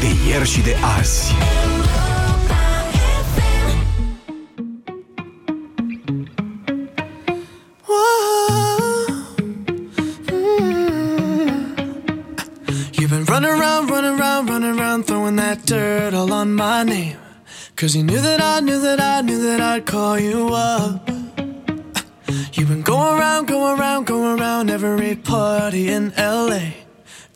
de ieri și de azi. Running around, running around, running around, throwing that dirt all on my name. Cause you knew that I knew that I knew that I'd call you up. You've been going around, going around, going around every party in LA.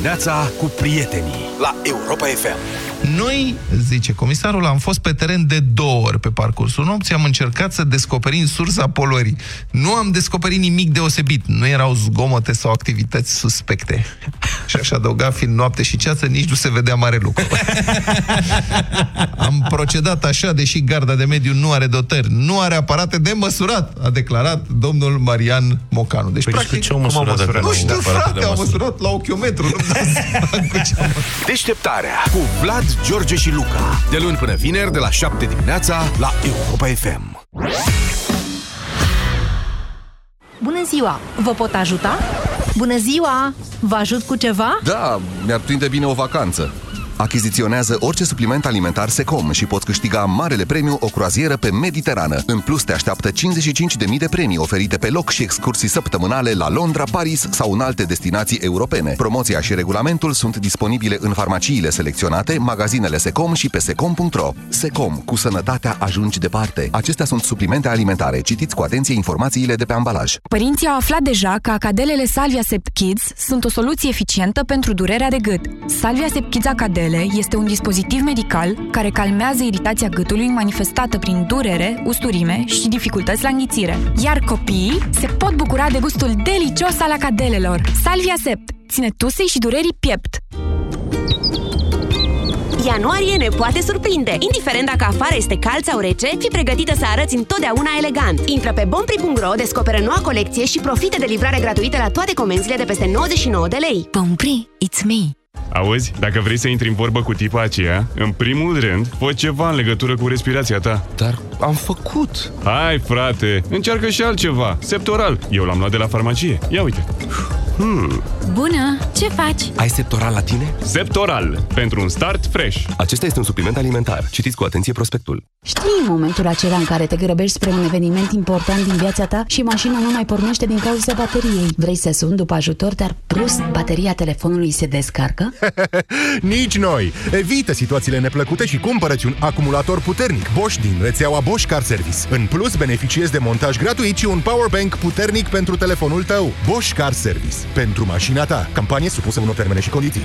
Dimineața cu prietenii la Europa FM. Noi, zice comisarul, am fost pe teren de două ori pe parcursul nopții, am încercat să descoperim sursa poluării. Nu am descoperit nimic deosebit, nu erau zgomote sau activități suspecte. Și așa adăuga, fiind noapte și ceață, nici nu se vedea mare lucru. am procedat așa, deși garda de mediu nu are dotări, nu are aparate de măsurat, a declarat domnul Marian Mocanu. Deci, Păi, practic, cu ce au măsurat dacă nu nu știu, au aparate de frate, au măsură? măsurat la ochiometru, nu-mi dau seama cu ce am Deșteptarea cu Vlad, George și Luca. De luni până vineri, de la 7 dimineața, la Europa FM. Bună ziua! Vă pot ajuta? Bună ziua! Vă ajut cu ceva? Da, mi-ar prinde bine o vacanță. Achiziționează orice supliment alimentar Secom și poți câștiga marele premiu o croazieră pe Mediterană. În plus, te așteaptă 55.000 de premii oferite pe loc și excursii săptămânale la Londra, Paris sau în alte destinații europene. Promoția și regulamentul sunt disponibile în farmaciile selecționate, magazinele Secom și pe secom.ro. Secom, cu sănătatea ajungi departe. Acestea sunt suplimente alimentare. Citiți cu atenție informațiile de pe ambalaj. Părinții au aflat deja că acadelele Salvia Sept Kids sunt o soluție eficientă pentru durerea de gât. Salvia Sept Kids Acadele este un dispozitiv medical care calmează iritația gâtului manifestată prin durere, usturime și dificultăți la înghițire. Iar copiii se pot bucura de gustul delicios al acadelelor. Salvia Sept ține tusei și durerii piept. Ianuarie ne poate surprinde. Indiferent dacă afară este cald sau rece, fi pregătită să arăți întotdeauna elegant. Intră pe bompri.ro, descoperă noua colecție și profite de livrare gratuită la toate comenzile de peste 99 de lei. Bompri, it's me! Auzi, dacă vrei să intri în vorbă cu tipa aceea, în primul rând, fă ceva în legătură cu respirația ta. Dar am făcut. Hai, frate, încearcă și altceva. Septoral. Eu l-am luat de la farmacie. Ia uite. Hmm. Bună! Ce faci? Ai septoral la tine? Septoral. Pentru un start fresh. Acesta este un supliment alimentar. Citiți cu atenție prospectul. Știi momentul acela în care te grăbești spre un eveniment important din viața ta și mașina nu mai pornește din cauza bateriei. Vrei să suni după ajutor, dar brusc bateria telefonului se descarcă? Nici noi! Evită situațiile neplăcute și cumpărăți un acumulator puternic Bosch din rețeaua Bosch Car Service. În plus, beneficiezi de montaj gratuit și un powerbank puternic pentru telefonul tău. Bosch Car Service. Pentru mașina ta. Campanie supusă unor termene și condiții.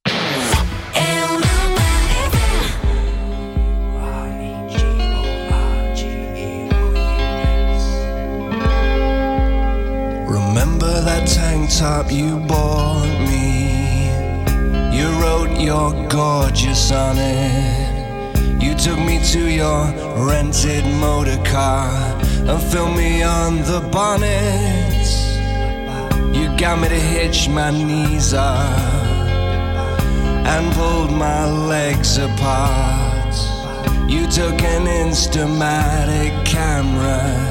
Remember that tank top you bought me? You wrote you're gorgeous on it. You took me to your rented motor car and filmed me on the bonnet. You got me to hitch my knees up and pulled my legs apart. You took an Instamatic camera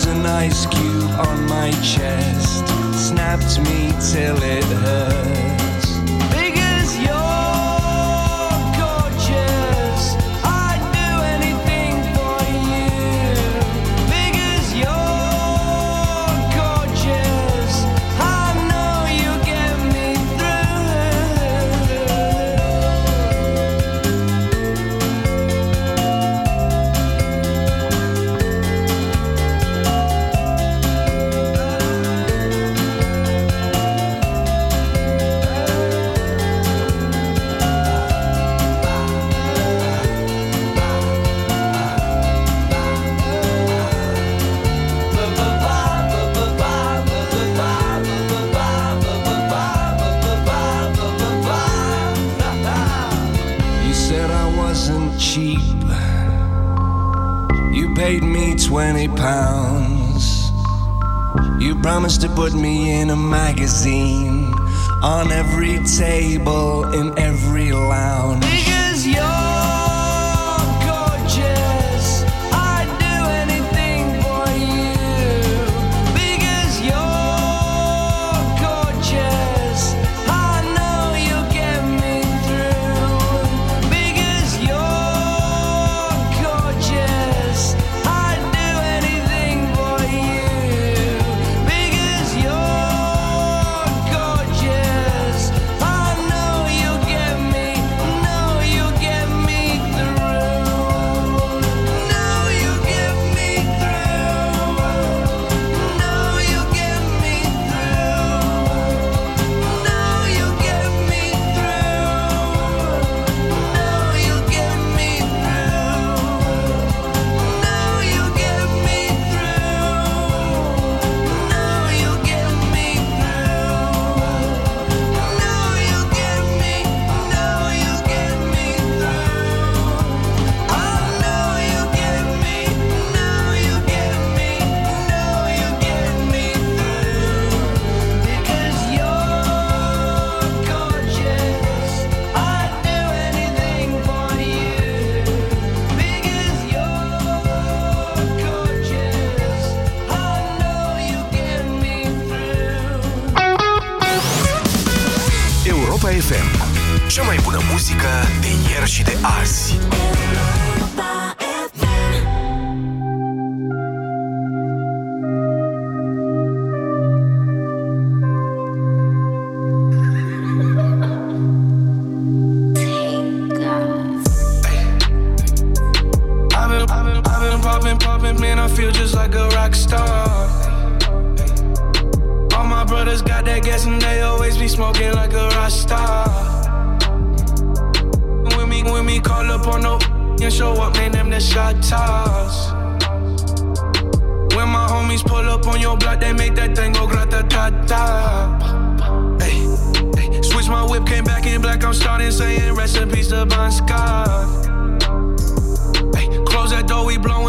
clothes ice cube on my chest snapped me till it hurts. Promised to put me in a magazine on every table in every lounge. Because you're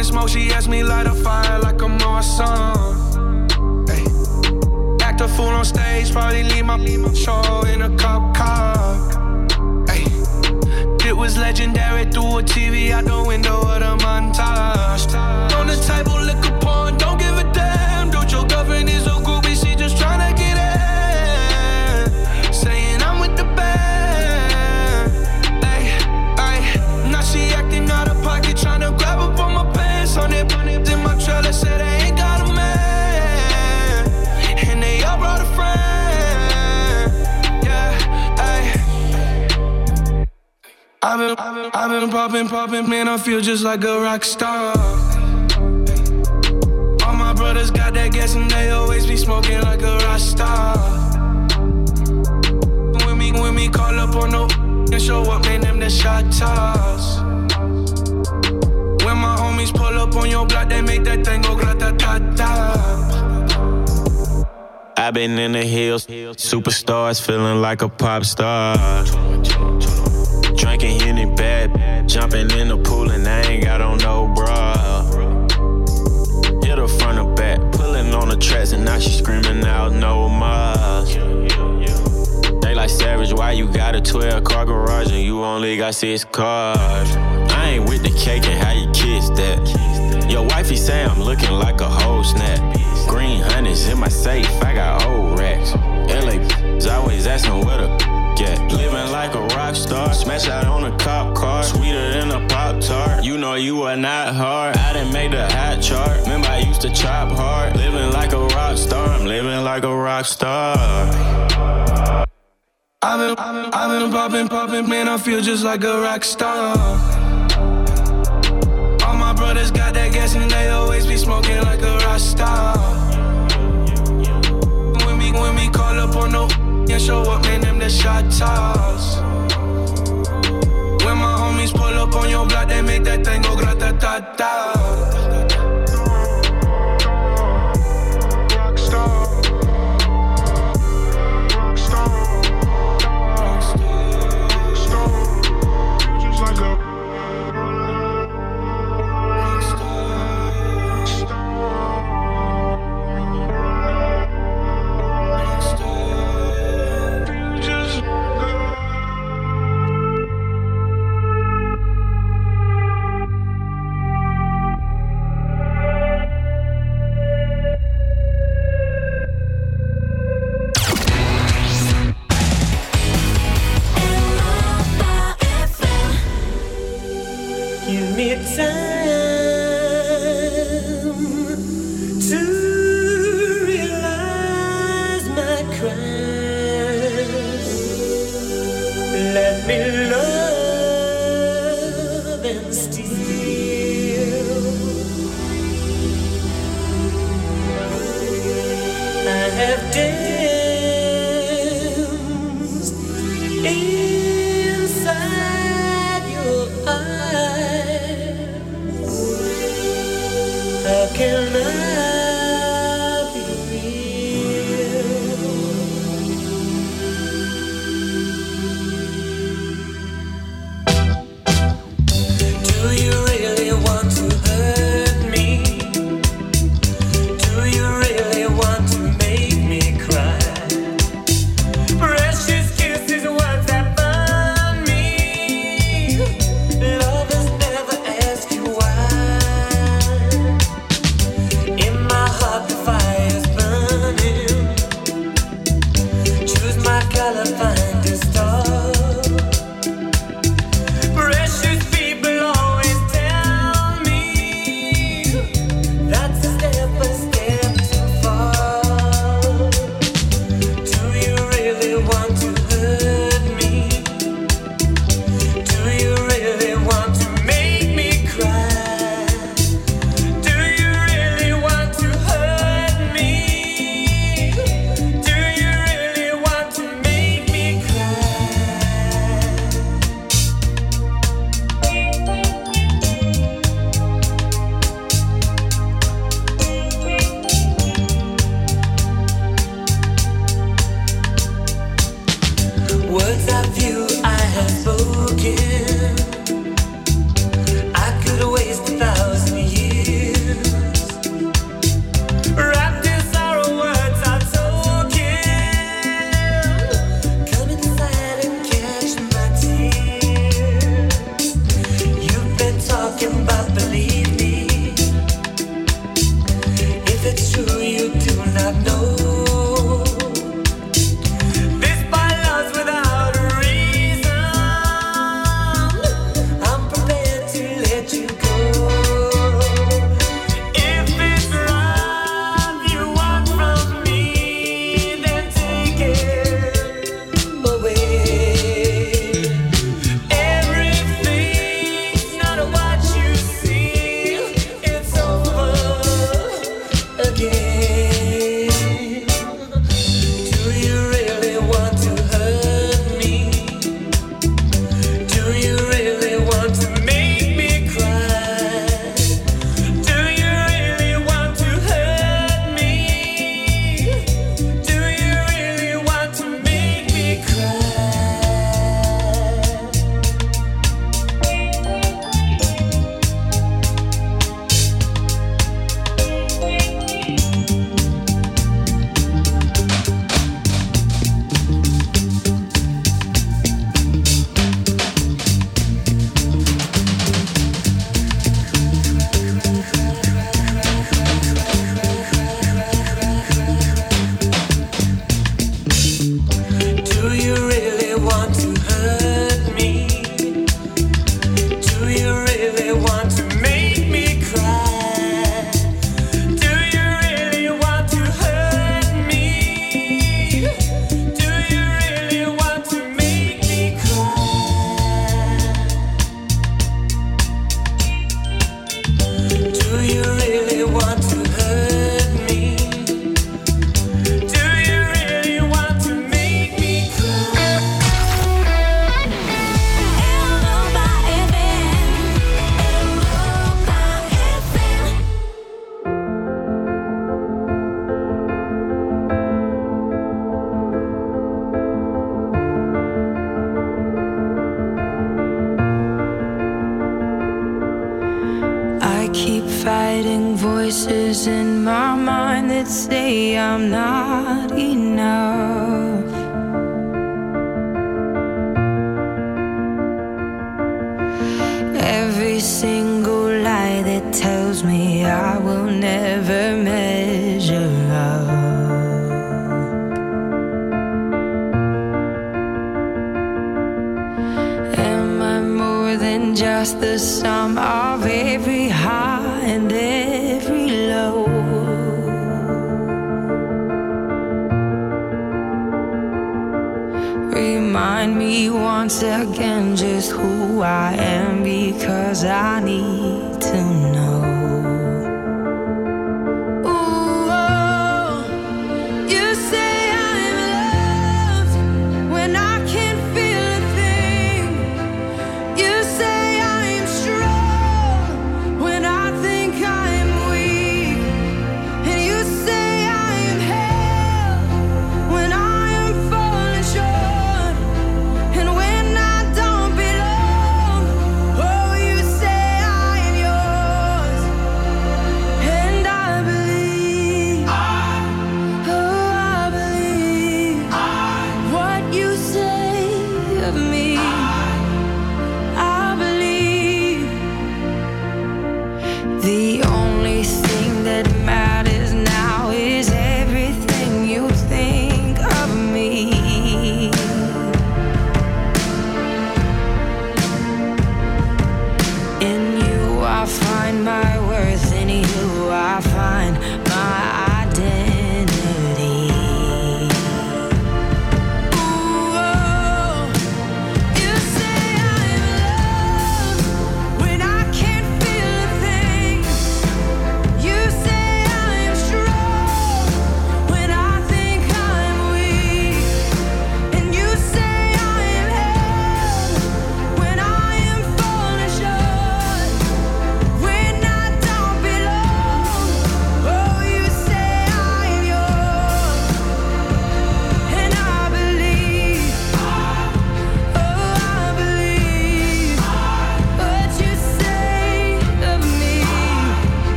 blowing smoke. She asked me light a fire like I'm awesome. Hey, act a fool on stage, probably leave my, show in a cop car. Hey, it was legendary through a TV out the window of the montage. On the table, liquor porn, I've been, I've been, popping, popping, man. I feel just like a rock star. All my brothers got that gas and they always be smoking like a rock star. When me, when me call up on no and show up, man, them the shot toss. When my homies pull up on your block, they make that thing go grata ta ta. I've been in the hills, superstars feeling like a pop star. Drinking Henny bad, jumping in the pool and I ain't got on no bra. Hit her front or back, pulling on the tracks and now she screaming out no more. They like savage, why you got a 12 car garage and you only got six cars? I ain't with the cake and how you kiss that. Your wifey say I'm looking like a whole snap. Green honey's in my safe, I got old racks. LA always asking where the get. Living like a rock star, smash out on a cop car, sweeter than a pop tart. You know you are not hard. I didn't make the hot chart. Remember I used to chop hard. Living like a rock star, I'm living like a rock star. I've been, I've been popping, popping, man, I feel just like a rock star. All my brothers got that gas and they always be smoking like a rock star. When we, when we call up on no and show up, man, them the shot toss. When my homies pull up on your block, they make that thing go grata ta ta.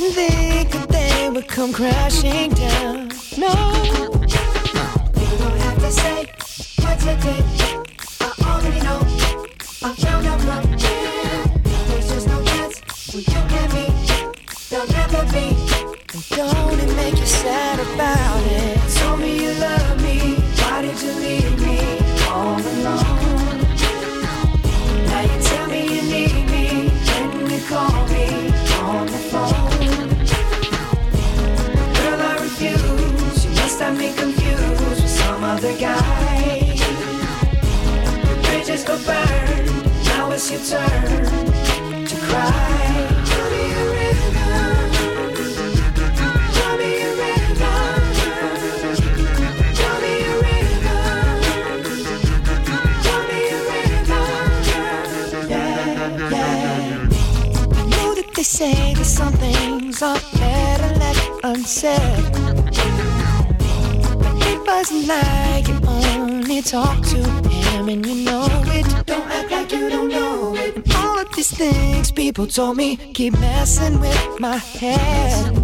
Didn't think that they would come crashing down, people told me keep messing with my head.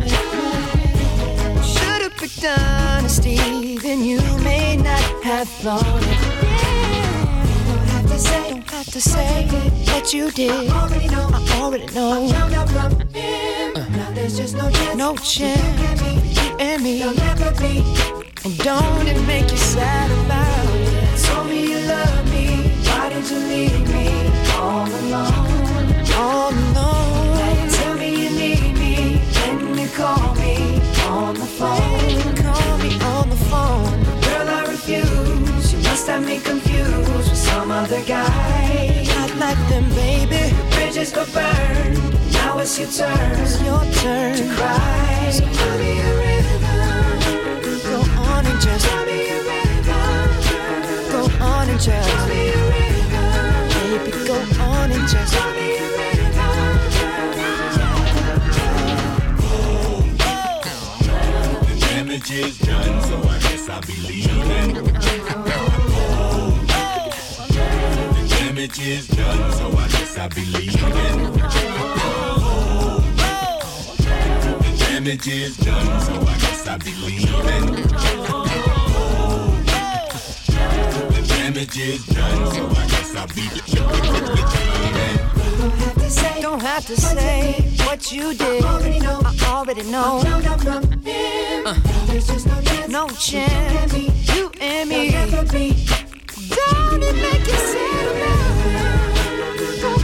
Should've picked honesty, then you may not have thought it. Don't have to say, don't have to say what you did. I already know, I already know. found out from him. Now there's just no chance, no chance. You and me, you'll never be. And don't it make you sad about it? Told me you love me. Why did you leave me all alone? It's your turn. It's your turn to cry. So tell me a river. Go on and just tell me a river. Go on and just tell me a river. Baby, go on and just tell me a The damage is done, so I guess I'll be leaving. The damage is done, so I guess I'll be leaving. The damage is done, so I guess I'll be leaving. The damage is done, so I guess I'll be leaving. Don't have to say, don't have to say what you did. I already know, I already know. Found out from him. Uh. There's just no chance, no chance. You and me, don't it make you sad about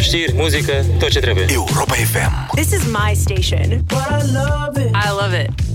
știri, muzică, tot ce trebuie. Europa FM. This is my station. But I love it. I love it.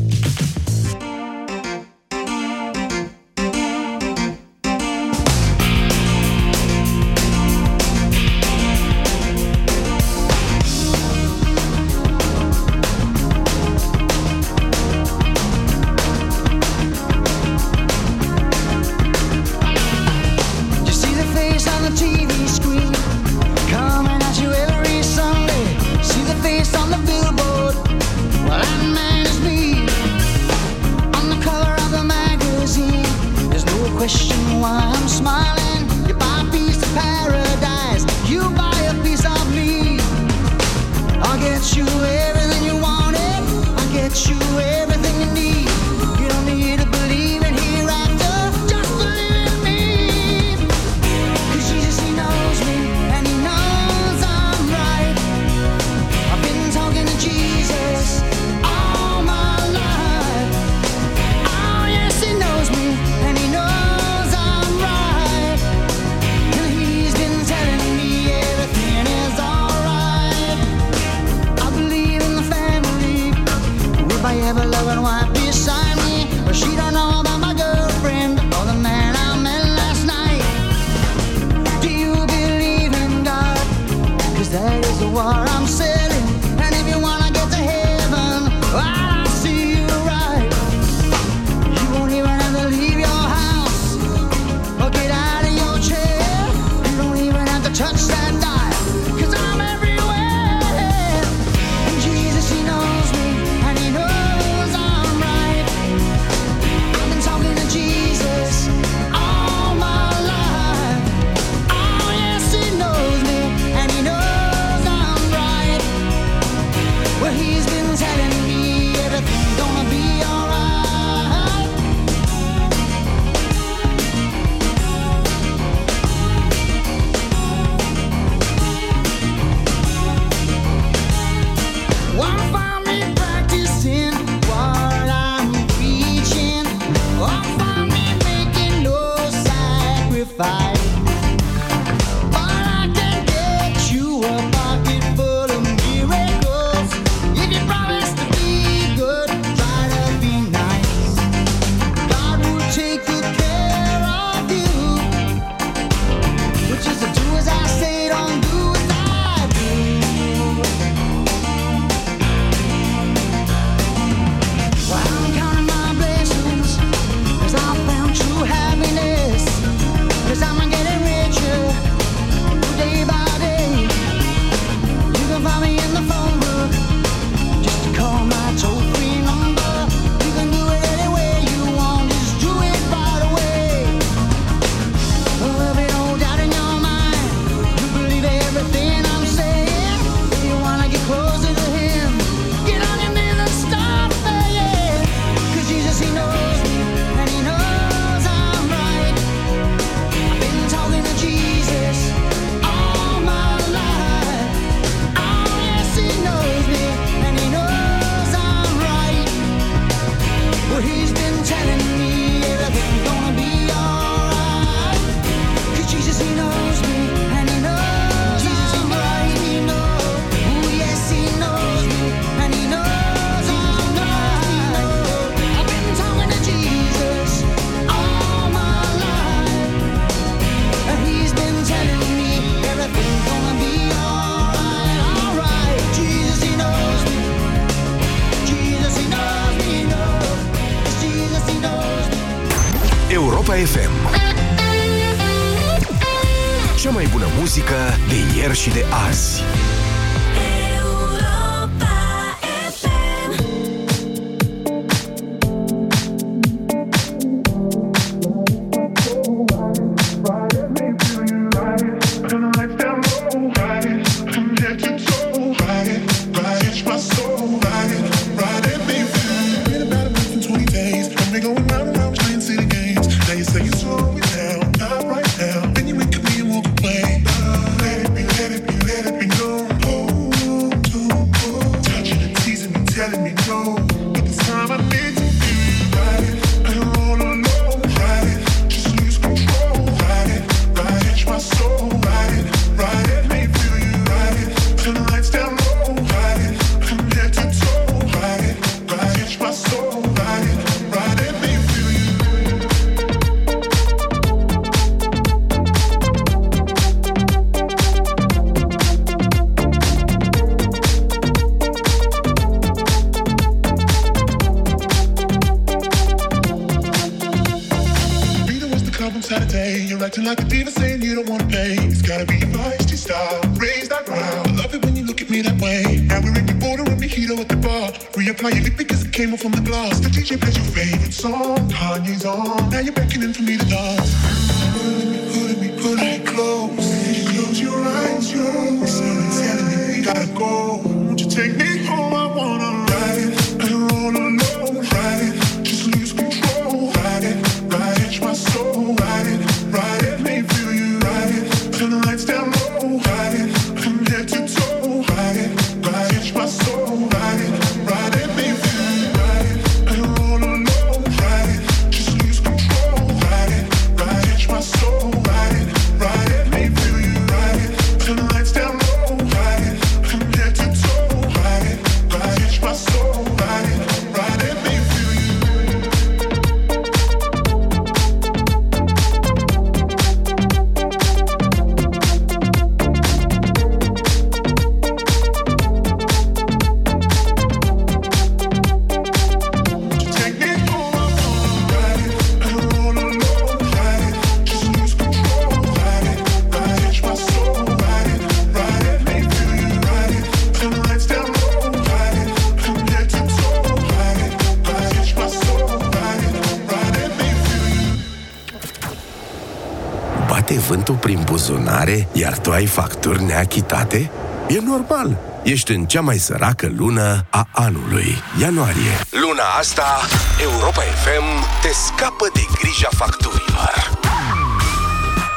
Vântul prin buzunare, iar tu ai facturi neachitate? E normal. Ești în cea mai săracă lună a anului, ianuarie. Luna asta, Europa FM te scapă de grija facturilor.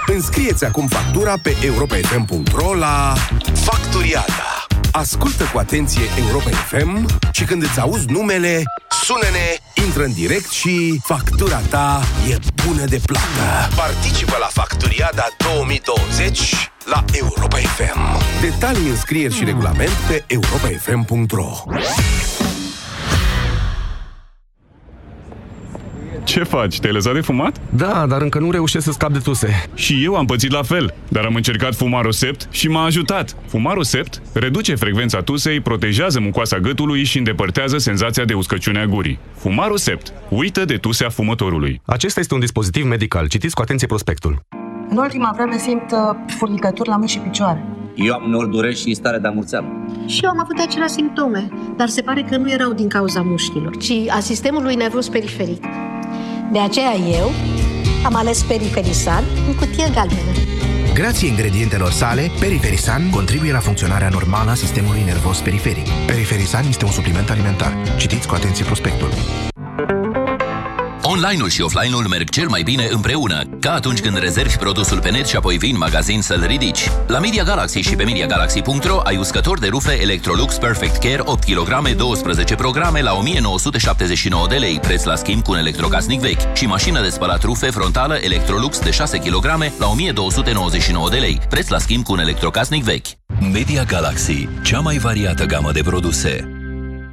Înscrieți acum factura pe europafm.ro la Facturiada. Ascultă cu atenție Europa FM și când îți auzi numele, sună-ne, intră în direct și factura ta e bună de plată. Participă la Facturiada 2020 la Europa FM. Detalii, înscrieri și regulament pe europafm.ro Ce faci? Te-ai lăsat de fumat? Da, dar încă nu reușesc să scap de tuse. Și eu am pățit la fel, dar am încercat Fumarosept și m-a ajutat. Fumarosept reduce frecvența tusei, protejează mucoasa gâtului și îndepărtează senzația de uscăciune a gurii. Fumarosept. Uită de tusea fumătorului. Acesta este un dispozitiv medical. Citiți cu atenție prospectul. În ultima vreme simt uh, furnicături la mâini și picioare. Eu am uneori durești și stare de amurțeală. Și eu am avut aceleași simptome, dar se pare că nu erau din cauza mușchilor, ci a sistemului nervos periferic. De aceea eu am ales Periferisan în cutie galbenă. Grație ingredientelor sale, Periferisan contribuie la funcționarea normală a sistemului nervos periferic. Periferisan este un supliment alimentar. Citiți cu atenție prospectul. Online-ul și offline-ul merg cel mai bine împreună, ca atunci când rezervi produsul pe net și apoi vii în magazin să-l ridici. La Media Galaxy și pe MediaGalaxy.ro ai uscător de rufe Electrolux Perfect Care 8 kg 12 programe la 1979 de lei, preț la schimb cu un electrocasnic vechi și mașină de spălat rufe frontală Electrolux de 6 kg la 1299 de lei, preț la schimb cu un electrocasnic vechi. Media Galaxy, cea mai variată gamă de produse.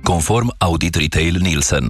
Conform Audit Retail Nielsen.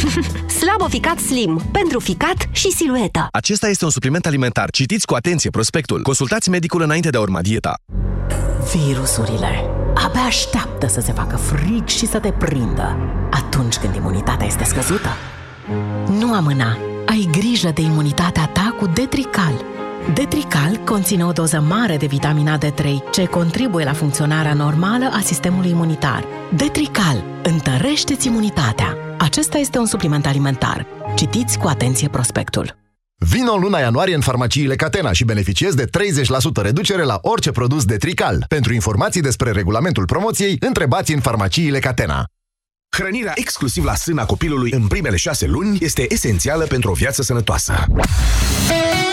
Slaboficat Slim. Pentru ficat și siluetă. Acesta este un supliment alimentar. Citiți cu atenție prospectul. Consultați medicul înainte de a urma dieta. Virusurile abia așteaptă să se facă frig și să te prindă atunci când imunitatea este scăzută. Nu amâna. Ai grijă de imunitatea ta cu Detrical. Detrical conține o doză mare de vitamina D3, ce contribuie la funcționarea normală a sistemului imunitar. Detrical întărește-ți imunitatea. Acesta este un supliment alimentar. Citiți cu atenție prospectul. Vino în luna ianuarie în farmaciile Catena și beneficiezi de 30% reducere la orice produs de Trical. Pentru informații despre regulamentul promoției, întrebați în farmaciile Catena. Hrănirea exclusiv la sâna copilului în primele șase luni este esențială pentru o viață sănătoasă.